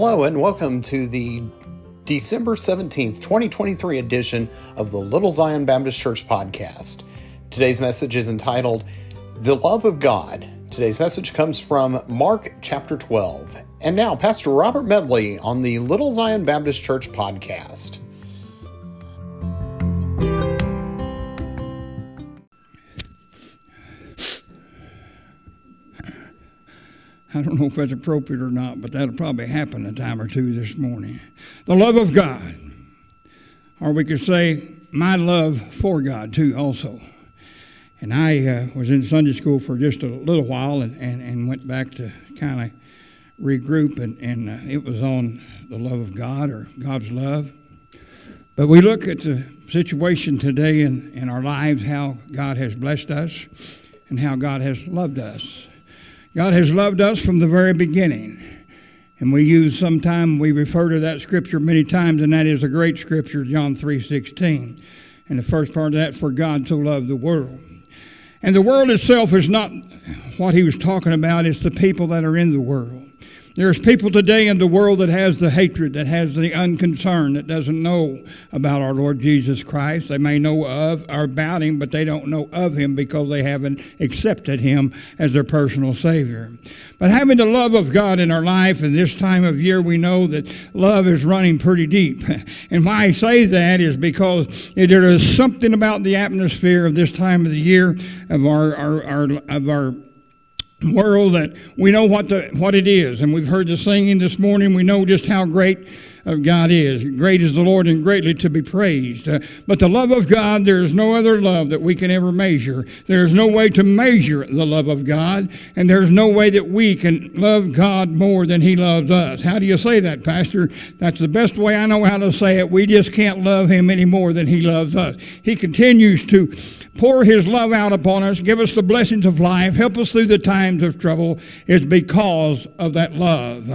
Hello, and welcome to the December 17th, 2023 edition of the Little Zion Baptist Church podcast. Today's message is entitled The Love of God. Today's message comes from Mark chapter 12. And now, Pastor Robert Medley on the Little Zion Baptist Church podcast. I don't know if that's appropriate or not, but that'll probably happen a time or two this morning. The love of God. Or we could say, my love for God, too, also. And I uh, was in Sunday school for just a little while and, and, and went back to kind of regroup, and, and uh, it was on the love of God or God's love. But we look at the situation today in, in our lives, how God has blessed us and how God has loved us. God has loved us from the very beginning. And we use sometime we refer to that scripture many times, and that is a great scripture, John 3:16. And the first part of that, for God so loved the world. And the world itself is not what he was talking about, it's the people that are in the world. There's people today in the world that has the hatred, that has the unconcern, that doesn't know about our Lord Jesus Christ. They may know of or about him, but they don't know of him because they haven't accepted him as their personal Savior. But having the love of God in our life in this time of year, we know that love is running pretty deep. And why I say that is because there is something about the atmosphere of this time of the year of our, our, our of our world that we know what the what it is. And we've heard the singing this morning. We know just how great of God is. Great is the Lord and greatly to be praised. Uh, but the love of God, there is no other love that we can ever measure. There is no way to measure the love of God, and there's no way that we can love God more than He loves us. How do you say that, Pastor? That's the best way I know how to say it. We just can't love Him any more than He loves us. He continues to pour His love out upon us, give us the blessings of life, help us through the times of trouble, is because of that love.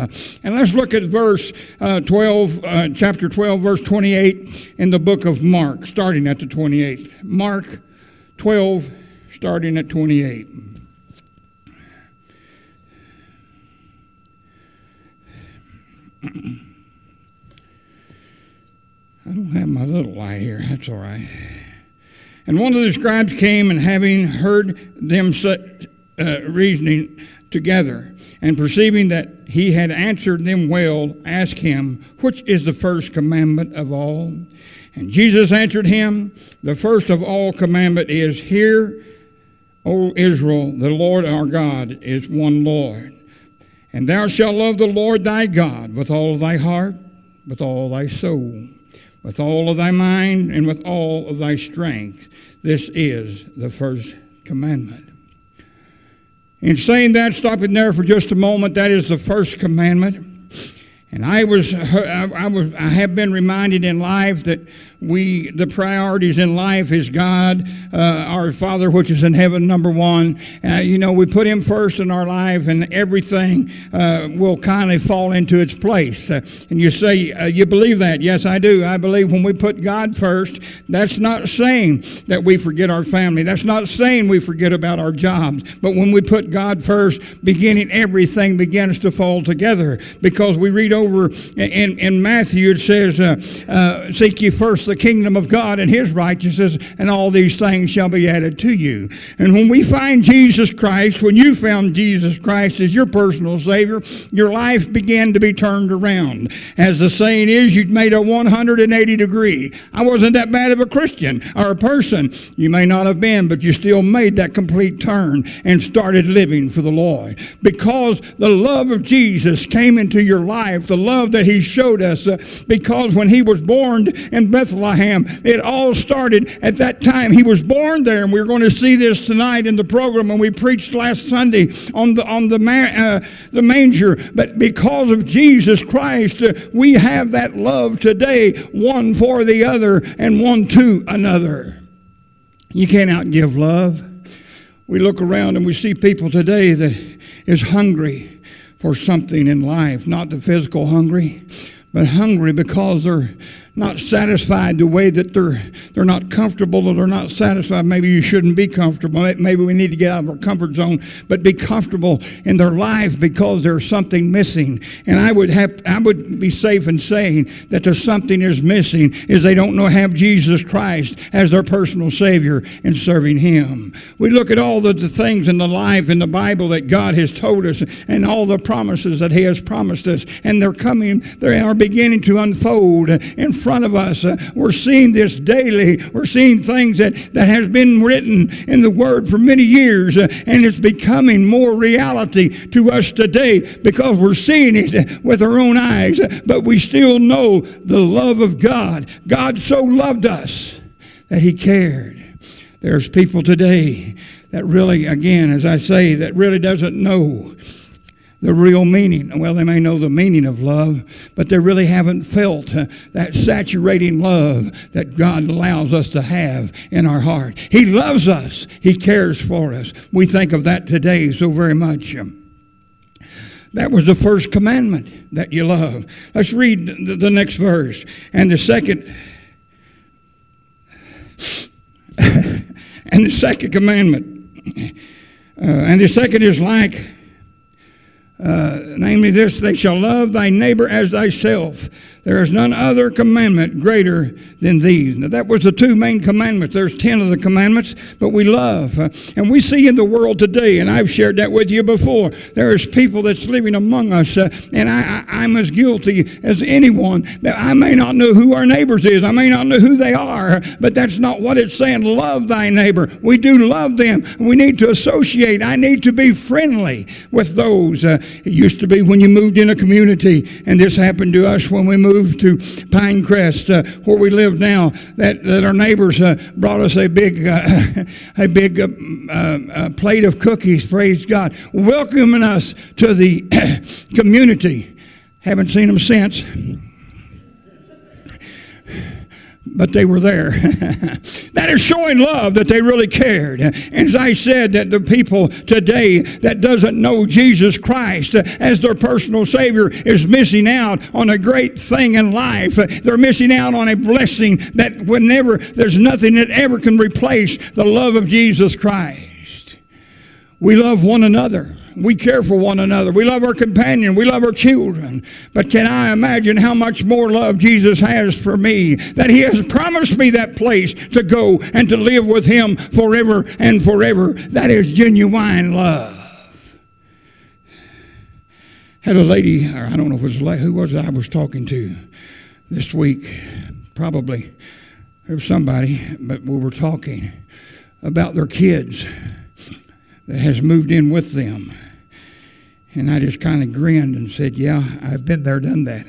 And let's look at verse uh, 12 12, uh, chapter 12, verse 28 in the book of Mark, starting at the 28th. Mark 12, starting at 28. I don't have my little lie here. That's all right. And one of the scribes came, and having heard them set, uh, reasoning together, and perceiving that he had answered them well, asked him, Which is the first commandment of all? And Jesus answered him, The first of all commandment is, Hear, O Israel, the Lord our God is one Lord. And thou shalt love the Lord thy God with all thy heart, with all thy soul, with all of thy mind, and with all of thy strength. This is the first commandment. In saying that, stopping there for just a moment, that is the first commandment. And I was, I was, I have been reminded in life that we the priorities in life is God, uh, our Father which is in heaven, number one. Uh, you know, we put Him first in our life, and everything uh, will kind of fall into its place. Uh, and you say, uh, you believe that? Yes, I do. I believe when we put God first, that's not saying that we forget our family. That's not saying we forget about our jobs. But when we put God first, beginning everything begins to fall together because we read over in, in Matthew it says, uh, "Seek ye first the kingdom of God and his righteousness, and all these things shall be added to you. And when we find Jesus Christ, when you found Jesus Christ as your personal Savior, your life began to be turned around. As the saying is, you made a 180 degree. I wasn't that bad of a Christian or a person. You may not have been, but you still made that complete turn and started living for the Lord. Because the love of Jesus came into your life, the love that He showed us, uh, because when He was born in Bethlehem, Bethlehem. It all started at that time. He was born there, and we're going to see this tonight in the program when we preached last Sunday on the on the uh, the manger. But because of Jesus Christ, uh, we have that love today, one for the other and one to another. You can't outgive love. We look around and we see people today that is hungry for something in life, not the physical hungry, but hungry because they're not satisfied the way that they're they're not comfortable or they're not satisfied. Maybe you shouldn't be comfortable. Maybe we need to get out of our comfort zone, but be comfortable in their life because there's something missing. And I would have I would be safe in saying that there's something is missing is they don't know have Jesus Christ as their personal Savior and serving Him. We look at all the, the things in the life in the Bible that God has told us and all the promises that He has promised us, and they're coming, they are beginning to unfold in front of us. Uh, we're seeing this daily. We're seeing things that, that has been written in the Word for many years, uh, and it's becoming more reality to us today because we're seeing it with our own eyes. But we still know the love of God. God so loved us that He cared. There's people today that really, again, as I say, that really doesn't know the real meaning. Well, they may know the meaning of love, but they really haven't felt uh, that saturating love that God allows us to have in our heart. He loves us, He cares for us. We think of that today so very much. That was the first commandment that you love. Let's read the, next verse. And the second. and the second commandment. Uh, and the second is like uh, namely this, they shall love thy neighbor as thyself. There is none other commandment greater than these. Now, that was the two main commandments. There's ten of the commandments, but we love. Uh, and we see in the world today, and I've shared that with you before, there is people that's living among us, uh, and I, I'm as guilty as anyone that I may not know who our neighbors is. I may not know who they are, but that's not what it's saying. Love thy neighbor. We do love them. We need to associate. I need to be friendly with those. Uh, it used to be when you moved in a community, and this happened to us when we moved moved to Pinecrest, uh, where we live now, that, that our neighbors uh, brought us a big, uh, a big uh, uh, plate of cookies, praise God, welcoming us to the community. Haven't seen them since but they were there. that is showing love that they really cared. As I said, that the people today that doesn't know Jesus Christ as their personal Savior is missing out on a great thing in life. They're missing out on a blessing that whenever there's nothing that ever can replace the love of Jesus Christ. We love one another. We care for one another. We love our companion. We love our children. But can I imagine how much more love Jesus has for me? That He has promised me that place to go and to live with Him forever and forever. That is genuine love. Had a lady, or I don't know if it was lady, who was it I was talking to this week. Probably it was somebody, but we were talking about their kids that has moved in with them. And I just kind of grinned and said, Yeah, I've been there, done that.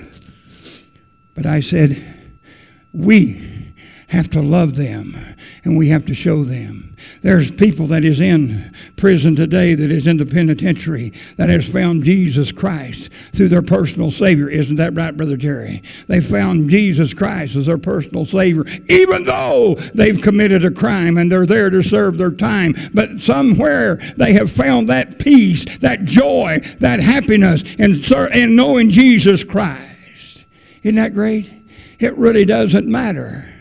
But I said, We have to love them and we have to show them. There's people that is in prison today, that is in the penitentiary, that has found Jesus Christ through their personal Savior. Isn't that right, Brother Jerry? They found Jesus Christ as their personal Savior, even though they've committed a crime and they're there to serve their time. But somewhere they have found that peace, that joy, that happiness in, in knowing Jesus Christ. Isn't that great? It really doesn't matter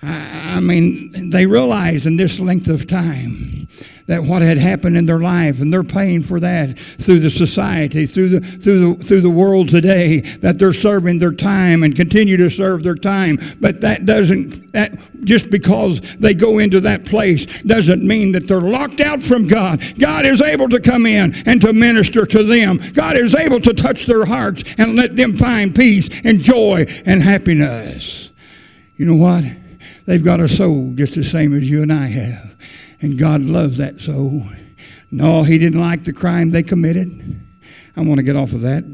I mean, they realize in this length of time that what had happened in their life, and they're paying for that through the society, through the through the through the world today, that they're serving their time and continue to serve their time. But that doesn't that just because they go into that place doesn't mean that they're locked out from God. God is able to come in and to minister to them. God is able to touch their hearts and let them find peace and joy and happiness. You know what? They've got a soul just the same as you and I have. And God loves that soul. No, He didn't like the crime they committed. I want to get off of that.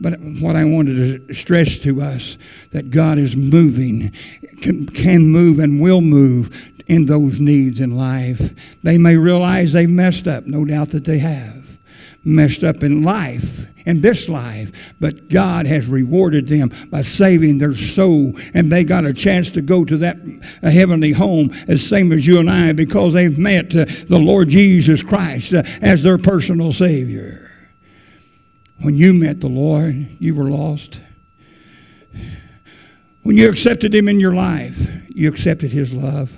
But what I wanted to stress to us that God is moving, can, can move, and will move in those needs in life. They may realize they messed up, no doubt that they have. Messed up in life in this life, but God has rewarded them by saving their soul, and they got a chance to go to that heavenly home as same as you and I because they've met uh, the Lord Jesus Christ uh, as their personal Savior. When you met the Lord, you were lost. When you accepted Him in your life, you accepted His love.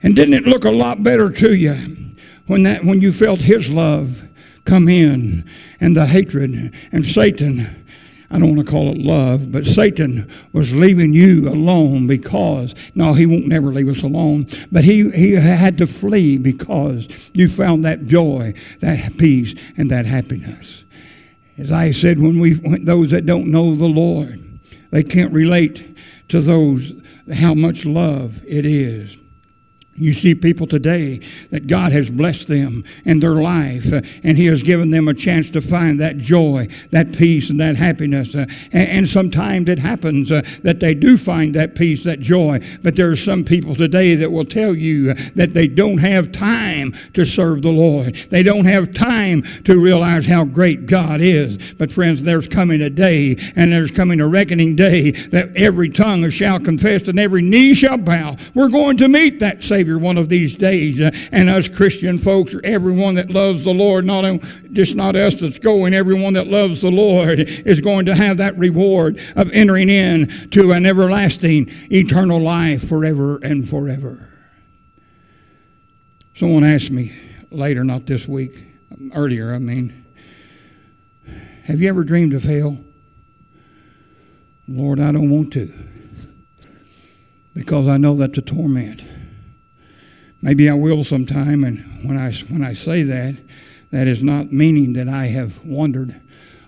And didn't it look a lot better to you when, that, when you felt His love come in and the hatred and Satan I don't want to call it love, but Satan was leaving you alone because, no, he won't never leave us alone, but he, he had to flee because you found that joy, that peace, and that happiness. As I said, when we, when those that don't know the Lord, they can't relate to those how much love it is. You see people today that God has blessed them in their life, uh, and He has given them a chance to find that joy, that peace, and that happiness. Uh, and, and, sometimes it happens uh, that they do find that peace, that joy. But there are some people today that will tell you that they don't have time to serve the Lord. They don't have time to realize how great God is. But friends, there's coming a day, and there's coming a reckoning day that every tongue shall confess and every knee shall bow. We're going to meet that Savior Savior one of these days. Uh, and us Christian folks, or everyone that loves the Lord, not just not us that's going, everyone that loves the Lord is going to have that reward of entering in to an everlasting, eternal life forever and forever. Someone asked me later, not this week, earlier, I mean, have you ever dreamed of hell? Lord, I don't want to because I know that's a torment. Maybe I will sometime, and when I, when I say that, that is not meaning that I have wandered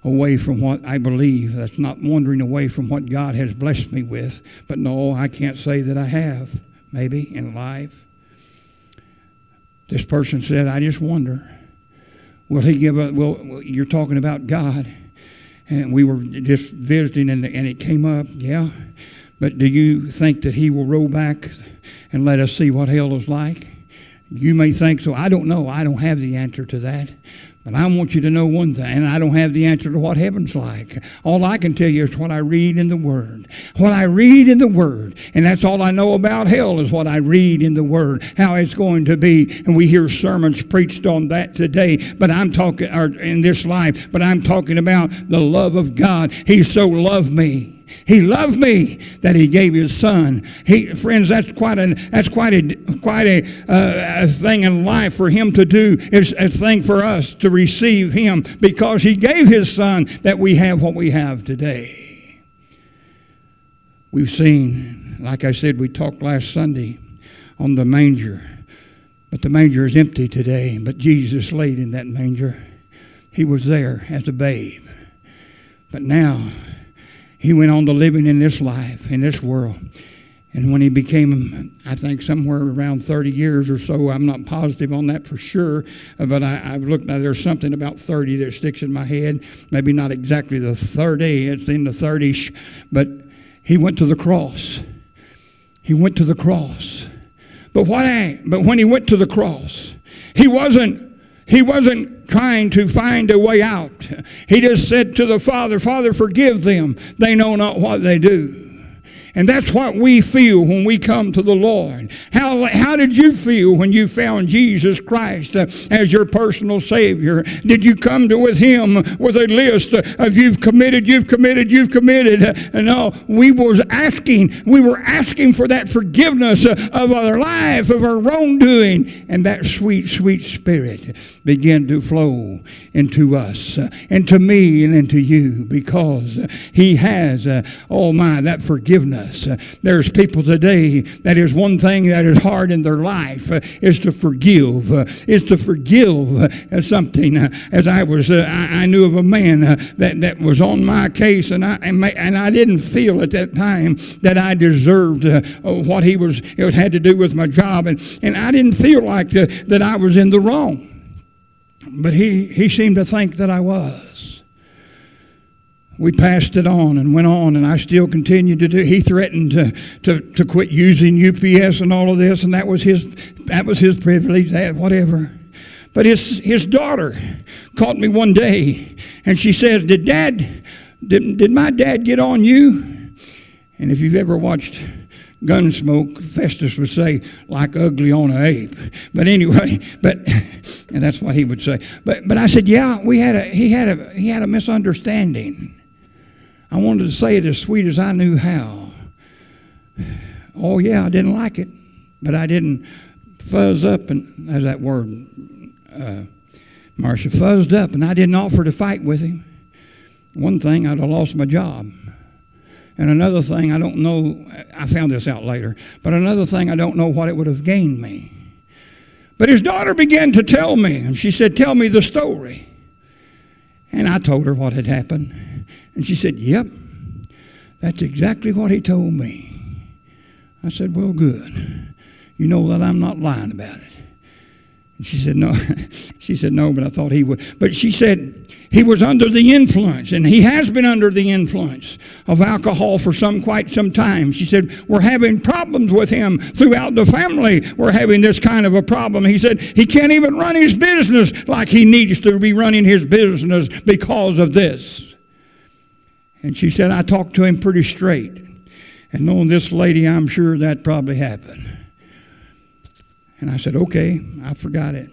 away from what I believe. That's not wandering away from what God has blessed me with. But no, I can't say that I have, maybe, in life. This person said, I just wonder, will he give a, well, you're talking about God. And we were just visiting and, and it came up, yeah. But do you think that he will roll back and let us see what hell is like? You may think so. I don't know. I don't have the answer to that. But I want you to know one thing, and I don't have the answer to what heaven's like. All I can tell you is what I read in the Word. What I read in the Word. And that's all I know about hell is what I read in the Word, how it's going to be. And we hear sermons preached on that today. But I'm talking, or in this life, but I'm talking about the love of God. He so loved me he loved me that he gave his son. He, friends, that's quite a that's quite a quite a, uh, a thing in life for him to do. It's a thing for us to receive him because he gave his son that we have what we have today. We've seen, like I said, we talked last Sunday on the manger, but the manger is empty today. But Jesus laid in that manger. He was there as a babe. But now he went on to living in this life, in this world. And when he became, I think, somewhere around 30 years or so, I'm not positive on that for sure, but I, have looked, now there's something about 30 that sticks in my head. Maybe not exactly the 30, it's in the 30s, but he went to the cross. He went to the cross. But, what but when he went to the cross, he wasn't he wasn't trying to find a way out. He just said to the Father, Father, forgive them. They know not what they do. And that's what we feel when we come to the Lord. How, how did you feel when you found Jesus Christ uh, as your personal Savior? Did you come to with Him with a list of you've committed, you've committed, you've committed? Uh, no, we was asking, we were asking for that forgiveness uh, of our life, of our wrongdoing, and that sweet, sweet Spirit began to flow into us, into me, and into you, because He has, oh my, that forgiveness Uh, there's people today that is one thing that is hard in their life uh, is to forgive. Uh, is to forgive uh, something. As I was, I, knew of a man that, that was on my case, and I and, and, I didn't feel at that time that I deserved what he was. It had to do with my job, and, and I didn't feel like that I was in the wrong. But he, he seemed to think that I was we passed it on and went on, and I still continued to do. He threatened to, to, to quit using UPS and all of this, and that was his that was his privilege. That whatever. But his his daughter caught me one day, and she says, "Did Dad? Did did my dad get on you?" And if you've ever watched Gunsmoke, Festus would say, like ugly on an ape. But anyway, but and that's what he would say. But but I said, yeah, we had a he had a he had a misunderstanding. I wanted to say it as sweet as I knew how. Oh, yeah, I didn't like it, but I didn't fuzz up, and as that word, uh, Marcia, fuzzed up, and I didn't offer to fight with him. One thing, I'd have lost my job. And another thing, I don't know, I found this out later, but another thing, I don't know what it would have gained me. But his daughter began to tell me, and she said, Tell me the story. And I told her what had happened. And she said, Yep, that's exactly what he told me. I said, Well, good. You know that I'm not lying about it. And she said, No. she said, No, but I thought he would. But she said, he was under the influence, and he has been under the influence of alcohol for some quite some time. She said, We're having problems with him throughout the family. We're having this kind of a problem. He said, He can't even run his business like he needs to be running his business because of this. And she said, I talked to him pretty straight. And knowing this lady, I'm sure that probably happened. And I said, Okay, I forgot it.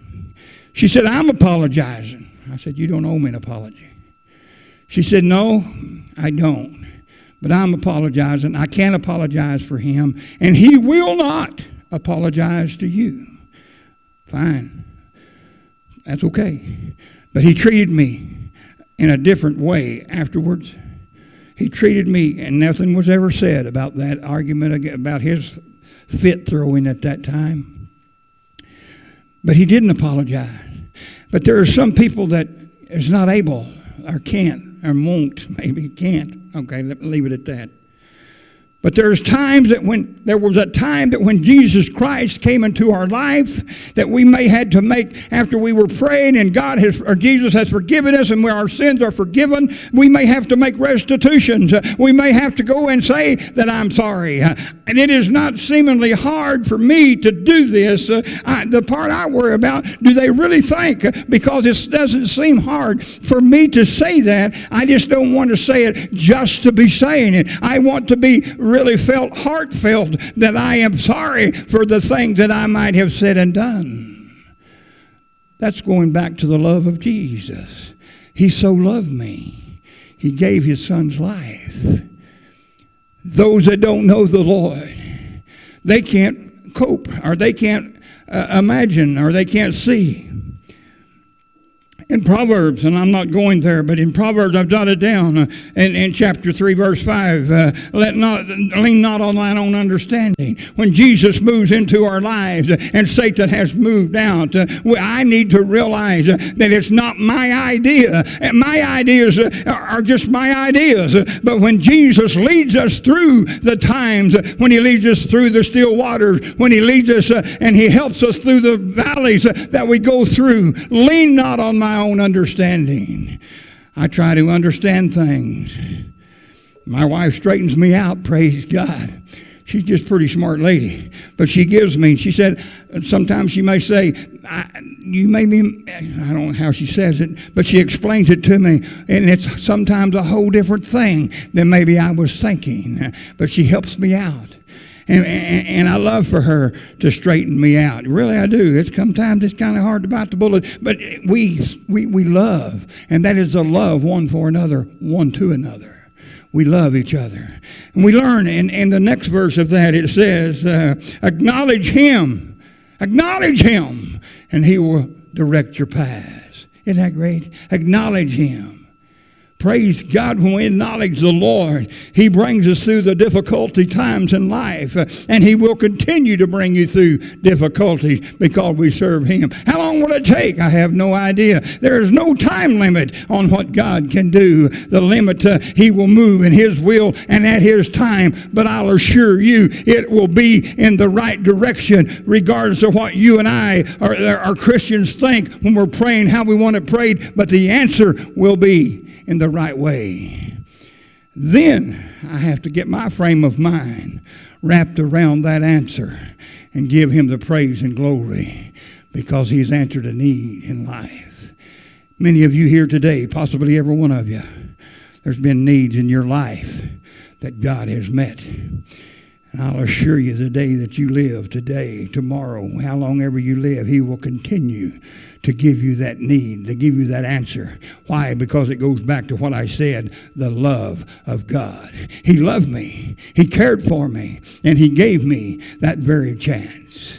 She said, I'm apologizing. I said, You don't owe me an apology. She said, No, I don't. But I'm apologizing. I can't apologize for him, and he will not apologize to you. Fine. That's okay. But he treated me in a different way afterwards. He treated me, and nothing was ever said about that argument about his fit throwing at that time. But he didn't apologize. But there are some people that is not able or can't or won't, maybe can't. Okay, leave it at that. But there's times that when there was a time that when Jesus Christ came into our life that we may had to make after we were praying and God has or Jesus has forgiven us and where our sins are forgiven, we may have to make restitutions. We may have to go and say that I'm sorry. And it is not seemingly hard for me to do this. I, the part I worry about, do they really think? Because it doesn't seem hard for me to say that. I just don't want to say it just to be saying it. I want to be really felt heartfelt that I am sorry for the things that I might have said and done. That's going back to the love of Jesus. He so loved me, He gave His Son's life. Those that don't know the Lord, they can't cope or they can't uh, imagine or they can't see in Proverbs, and I'm not going there, but in Proverbs I've jotted down uh, in, in chapter 3, verse 5, uh, let not lean not on thine own understanding. When Jesus moves into our lives uh, and Satan has moved out, uh, I need to realize uh, that it's not my idea. My ideas uh, are just my ideas. But when Jesus leads us through the times, when he leads us through the still waters, when he leads us and he helps us through the valleys that we go through, lean not on my own understanding. I try to understand things. My wife straightens me out, praise God. She's just a pretty smart lady. But she gives me, she said, sometimes she may say, you may be, I don't know how she says it, but she explains it to me. And it's sometimes a whole different thing than maybe I was thinking. But she helps me out. And, and, and, I love for her to straighten me out. Really, I do. It's sometimes it's kind of hard to bite the bullet, but we, we, we love, and that is a love one for another, one to another. We love each other. And we learn in, in the next verse of that, it says, uh, acknowledge him, acknowledge him, and he will direct your paths. Isn't that great? Acknowledge him. Praise God when we acknowledge the Lord. He brings us through the difficulty times in life, uh, and He will continue to bring you through difficulties because we serve Him. How long will it take? I have no idea. There is no time limit on what God can do. The limit, uh, He will move in His will and at His time, but I'll assure you it will be in the right direction, regardless of what you and I, or our Christians, think when we're praying how we want it prayed, but the answer will be in the right way. Then I have to get my frame of mind wrapped around that answer and give him the praise and glory because he's answered a need in life. Many of you here today, possibly every one of you, there's been needs in your life that God has met. And I'll assure you the day that you live, today, tomorrow, how long ever you live, He will continue to give you that need, to give you that answer. Why? Because it goes back to what I said the love of God. He loved me, He cared for me, and He gave me that very chance.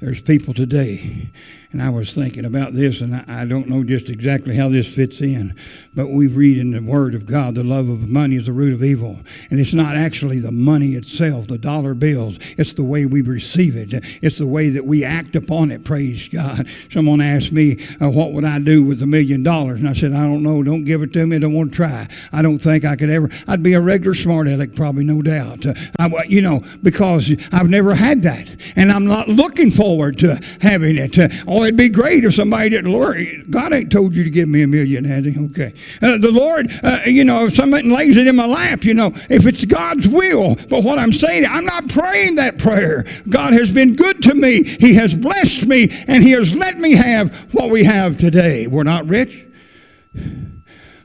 There's people today and I was thinking about this, and I, I, don't know just exactly how this fits in, but we read in the Word of God the love of money is the root of evil. And it's not actually the money itself, the dollar bills, it's the way we receive it, it's the way that we act upon it, praise God. Someone asked me, uh, What would I do with a million dollars? And I said, I don't know, don't give it to me, I don't want to try. I don't think I could ever, I'd be a regular smart aleck, probably, no doubt. Uh, I, you know, because I've never had that, and I'm not looking forward to having it. Uh, it'd be great if somebody didn't, Lord, God ain't told you to give me a million, has he? Okay. Uh, the Lord, uh, you know, if somebody lays it in my lap, you know, if it's God's will. But what I'm saying, I'm not praying that prayer. God has been good to me. He has blessed me, and He has let me have what we have today. We're not rich,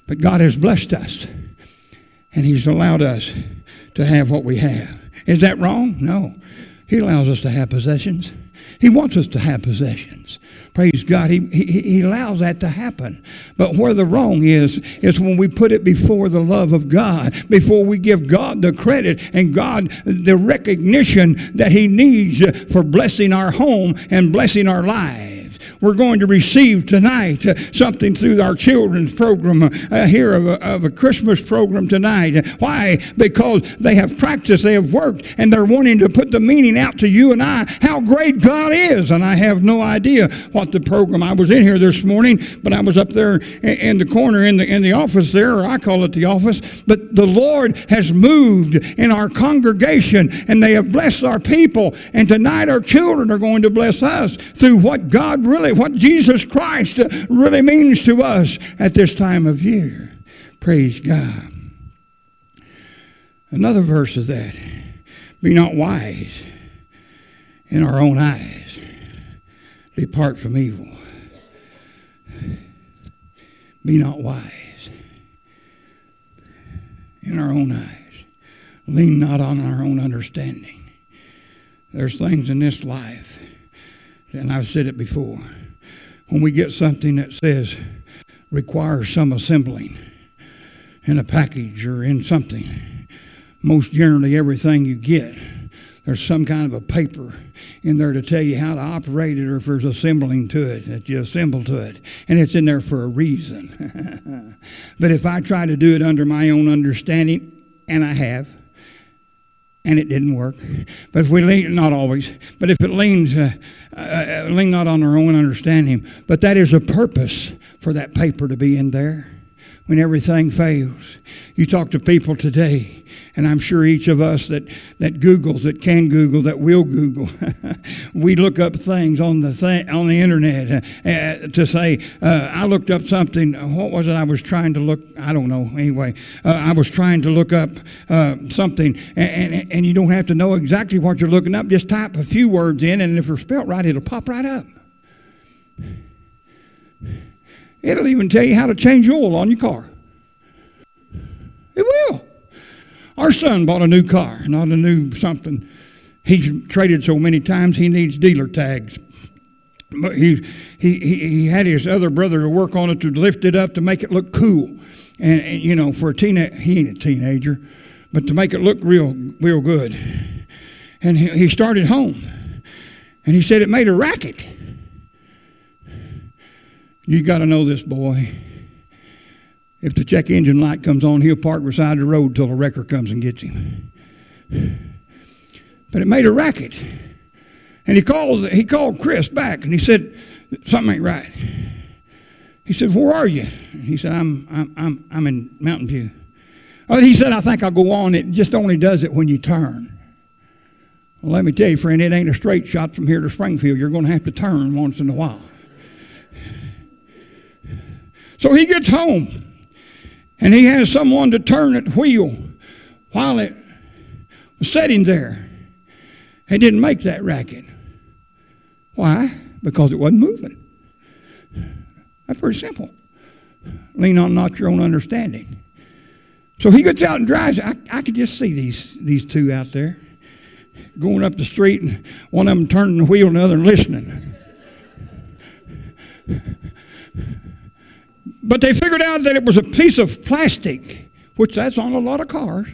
but God has blessed us, and He's allowed us to have what we have. Is that wrong? No. He allows us to have possessions. He wants us to have possessions. Praise God. He, he, he allows that to happen. But where the wrong is, is when we put it before the love of God, before we give God the credit and God the recognition that He needs for blessing our home and blessing our lives we're going to receive tonight uh, something through our children's program uh, here of a, of a, Christmas program tonight. Why? Because they have practiced, they have worked, and they're wanting to put the meaning out to you and I how great God is. And I have no idea what the program. I was in here this morning, but I was up there in the corner in the in the office there, or I call it the office. But the Lord has moved in our congregation, and they have blessed our people. And tonight our children are going to bless us through what God really really what Jesus Christ really means to us at this time of year. Praise God. Another verse is that be not wise in our own eyes, depart from evil. Be not wise in our own eyes. Lean not on our own understanding. There's things in this life, and I've said it before when we get something that says requires some assembling in a package or in something, most generally everything you get, there's some kind of a paper in there to tell you how to operate it or if there's assembling to it, that you assemble to it. And it's in there for a reason. but if I try to do it under my own understanding, and I have, and it didn't work. But if we lean, not always, but if it leans, uh, uh, lean not on our own understanding, but that is a purpose for that paper to be in there when everything fails. You talk to people today, and I'm sure each of us that, that Googles, that can Google, that will Google, we look up things on the thing, on the internet uh, uh, to say, uh, I looked up something. What was it I was trying to look? I don't know. Anyway, uh, I was trying to look up uh, something, and, and, and you don't have to know exactly what you're looking up. Just type a few words in, and if they're spelled right, it'll pop right up. It'll even tell you how to change oil on your car. It will. Our son bought a new car, not a new something. He's traded so many times he needs dealer tags. But he, he, he had his other brother to work on it to lift it up to make it look cool. And, and you know, for a teenager, he ain't a teenager, but to make it look real, real good. And he, he started home. And he said it made a racket. You got to know this boy. If the check engine light comes on, he'll park beside the road till the wrecker comes and gets him. But it made a racket. And he called, he called Chris back and he said, Something ain't right. He said, Where are you? He said, I'm, I'm, I'm, I'm in Mountain View. Oh, he said, I think I'll go on. It just only does it when you turn. Well, let me tell you, friend, it ain't a straight shot from here to Springfield. You're going to have to turn once in a while. So he gets home and he has someone to turn that wheel while it was sitting there. It didn't make that racket. Why? Because it wasn't moving. That's pretty simple. Lean on not your own understanding. So he gets out and drives. I, I could just see these, these two out there going up the street, and one of them turning the wheel and the other listening. But they figured out that it was a piece of plastic, which that's on a lot of cars.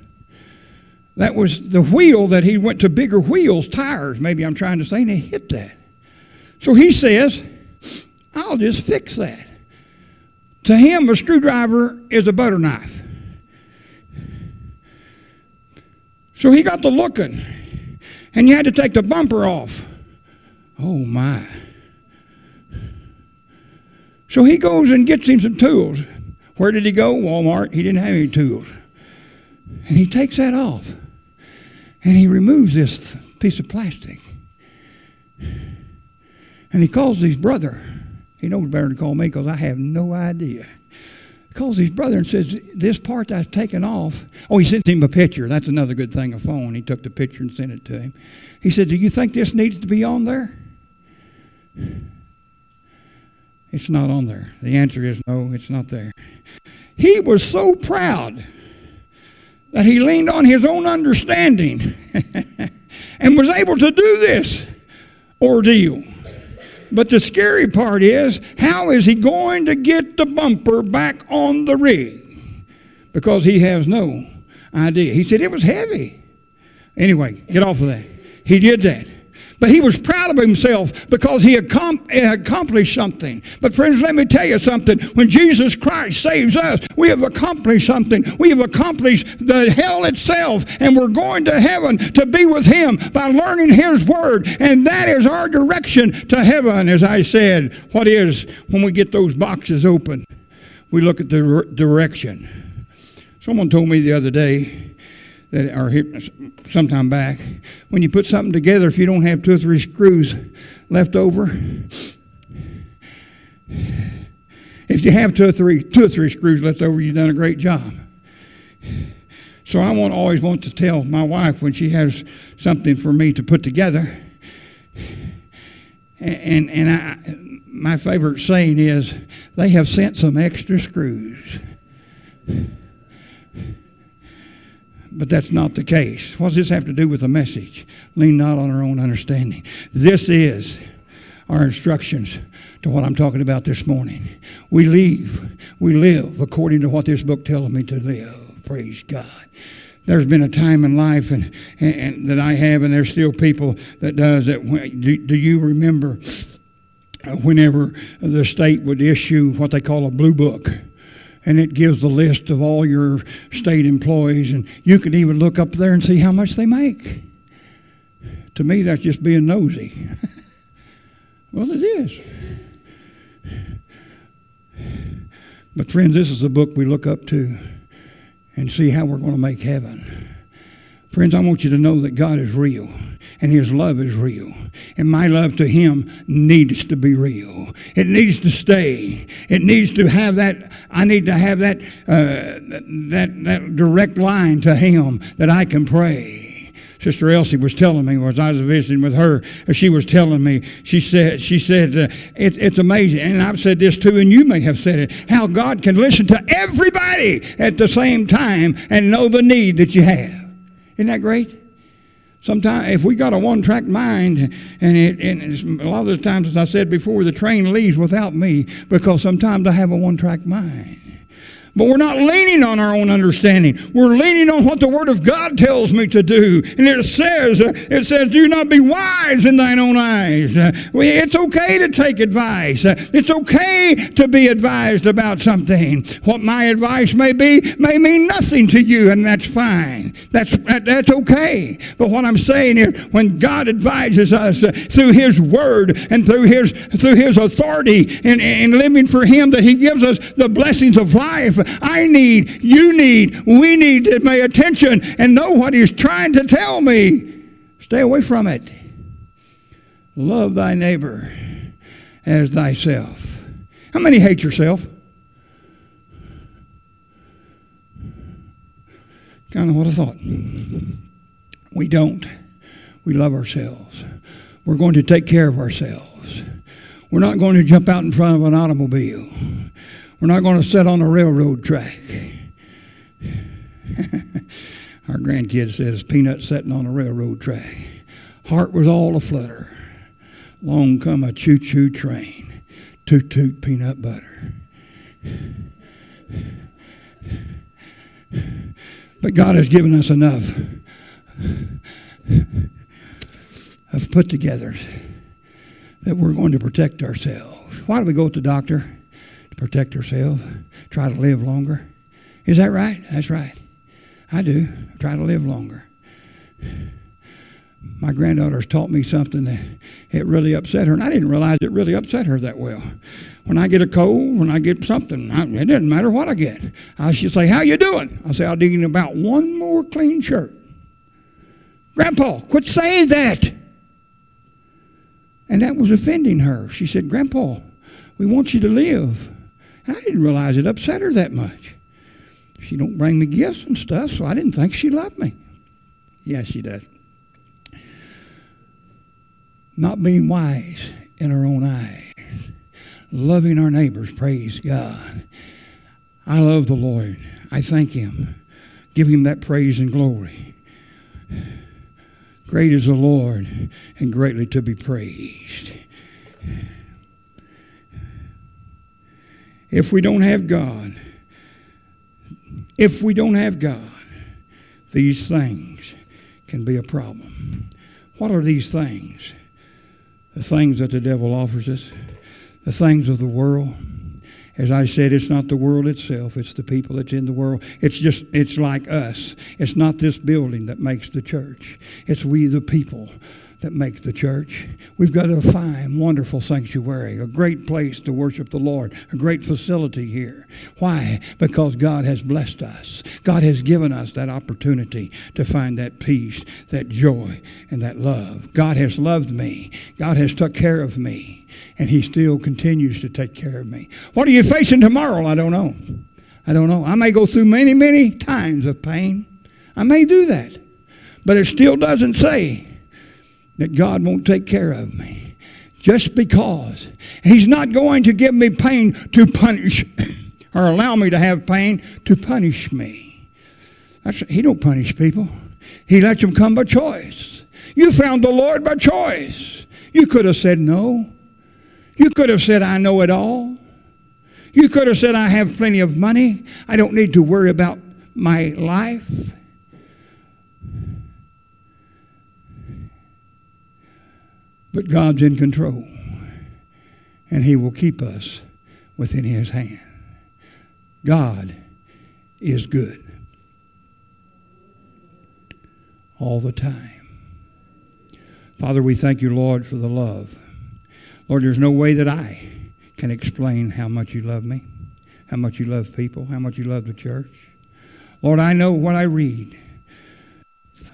That was the wheel that he went to bigger wheels, tires, maybe I'm trying to say, and he hit that. So he says, I'll just fix that. To him, a screwdriver is a butter knife. So he got to looking, and you had to take the bumper off. Oh my. So he goes and gets him some tools. Where did he go? Walmart. He didn't have any tools. And he takes that off. And he removes this piece of plastic. And he calls his brother. He knows better to call me because I have no idea. He calls his brother and says, This part I've taken off. Oh, he sent him a picture. That's another good thing, a phone. He took the picture and sent it to him. He said, Do you think this needs to be on there? It's not on there. The answer is no, it's not there. He was so proud that he leaned on his own understanding and was able to do this ordeal. But the scary part is, how is he going to get the bumper back on the rig? Because he has no idea. He said it was heavy. Anyway, get off of that. He did that. But he was proud of himself because he accomplished something. But, friends, let me tell you something. When Jesus Christ saves us, we have accomplished something. We have accomplished the hell itself, and we're going to heaven to be with him by learning his word. And that is our direction to heaven, as I said. What is when we get those boxes open? We look at the direction. Someone told me the other day, that are sometime back. When you put something together, if you don't have two or three screws left over, if you have two or three two or three screws left over, you've done a great job. So I won't always want to tell my wife when she has something for me to put together. And and I, my favorite saying is, they have sent some extra screws. But that's not the case. What does this have to do with the message? Lean not on our own understanding. This is our instructions to what I'm talking about this morning. We leave, we live according to what this book tells me to live. Praise God. There's been a time in life and, and, and that I have, and there's still people that does that. Do, do you remember whenever the state would issue what they call a blue book? And it gives the list of all your state employees, and you can even look up there and see how much they make. To me, that's just being nosy. well, it is. But, friends, this is a book we look up to and see how we're going to make heaven. Friends, I want you to know that God is real and His love is real. And my love to Him needs to be real. It needs to stay. It needs to have that. I need to have that uh, that that direct line to Him that I can pray. Sister Elsie was telling me as I was visiting with her, she was telling me, she said, she said, uh, it, it's amazing, and I've said this too, and you may have said it, how God can listen to everybody at the same time and know the need that you have. Isn't that great? Sometimes, if we got a one-track mind, and, it, and a lot of the times, as I said before, the train leaves without me because sometimes I have a one-track mind. But we're not leaning on our own understanding. We're leaning on what the Word of God tells me to do. And it says, uh, it says, do not be wise in thine own eyes. Uh, it's okay to take advice. Uh, it's okay to be advised about something. What my advice may be may mean nothing to you, and that's fine. That's, that, that's okay. But what I'm saying is, when God advises us through His Word and through His, through His authority in, in living for Him, that He gives us the blessings of life, I need, you need, we need to pay attention and know what He's trying to tell me. Stay away from it. Love thy neighbor as thyself. How many hate yourself? Kind of what I thought. We don't. We love ourselves. We're going to take care of ourselves. We're not going to jump out in front of an automobile. We're not going to sit on a railroad track. Our grandkid says Peanut sitting on a railroad track. Heart was all a flutter. Long come a choo-choo train. Toot toot peanut butter. But God has given us enough of put togethers that we're going to protect ourselves. Why do we go to the doctor? Protect ourselves, try to live longer. Is that right? That's right. I do. I try to live longer. My granddaughter's taught me something that it really upset her, and I didn't realize it really upset her that well. When I get a cold, when I get something, I, it doesn't matter what I get. I should say, "How you doing?" I say, "I'm digging about one more clean shirt." Grandpa, quit saying that. And that was offending her. She said, Grandpa, we want you to live. I didn't realize it upset her that much. She don't bring me gifts and stuff, so I didn't think she loved me. Yes, she does. Not being wise in her own eyes. Loving our neighbors, praise God. I love the Lord. I thank Him. Give Him that praise and glory. Great is the Lord and greatly to be praised. If we don't have God, if we don't have God, these things can be a problem. What are these things? The things that the devil offers us, the things of the world. As I said, it's not the world itself, it's the people that's in the world. It's just, it's like us. It's not this building that makes the church, it's we, the people that make the church. We've got a fine, wonderful sanctuary, a great place to worship the Lord, a great facility here. Why? Because God has blessed us. God has given us that opportunity to find that peace, that joy, and that love. God has loved me. God has took care of me, and He still continues to take care of me. What are you facing tomorrow? I don't know. I don't know. I may go through many, many times of pain. I may do that. But it still doesn't say that God won't take care of me just because He's not going to give me pain to punish or allow me to have pain to punish me. That's, he don't punish people. He lets them come by choice. You found the Lord by choice. You could have said no. You could have said, I know it all. You could have said, I have plenty of money. I don't need to worry about my life. But God's in control, and He will keep us within His hand. God is good all the time. Father, we thank you, Lord, for the love. Lord, there's no way that I can explain how much you love me, how much you love people, how much you love the church. Lord, I know what I read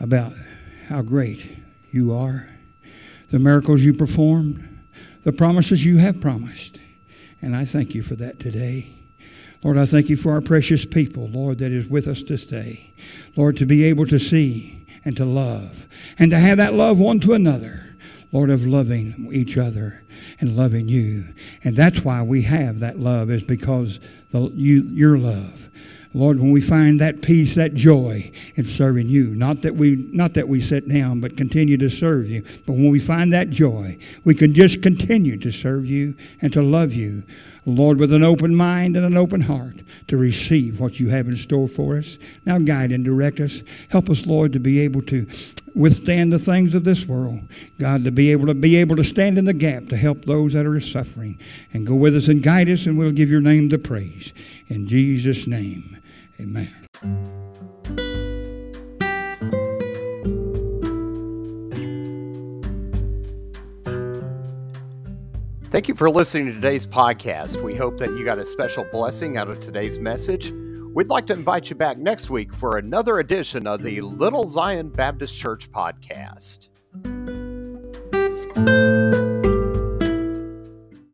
about how great you are the miracles you performed, the promises you have promised. And I thank you for that today. Lord, I thank you for our precious people, Lord, that is with us this day. Lord, to be able to see and to love and to have that love one to another. Lord, of loving each other and loving you. And that's why we have that love, is because the, you, your love. Lord, when we find that peace, that joy in serving you, not that we not that we sit down, but continue to serve you. But when we find that joy, we can just continue to serve you and to love you, Lord, with an open mind and an open heart to receive what you have in store for us. Now guide and direct us. Help us, Lord, to be able to withstand the things of this world. God, to be able to be able to stand in the gap to help those that are suffering. And go with us and guide us, and we'll give your name the praise. In Jesus' name. Amen. Thank you for listening to today's podcast. We hope that you got a special blessing out of today's message. We'd like to invite you back next week for another edition of the Little Zion Baptist Church podcast.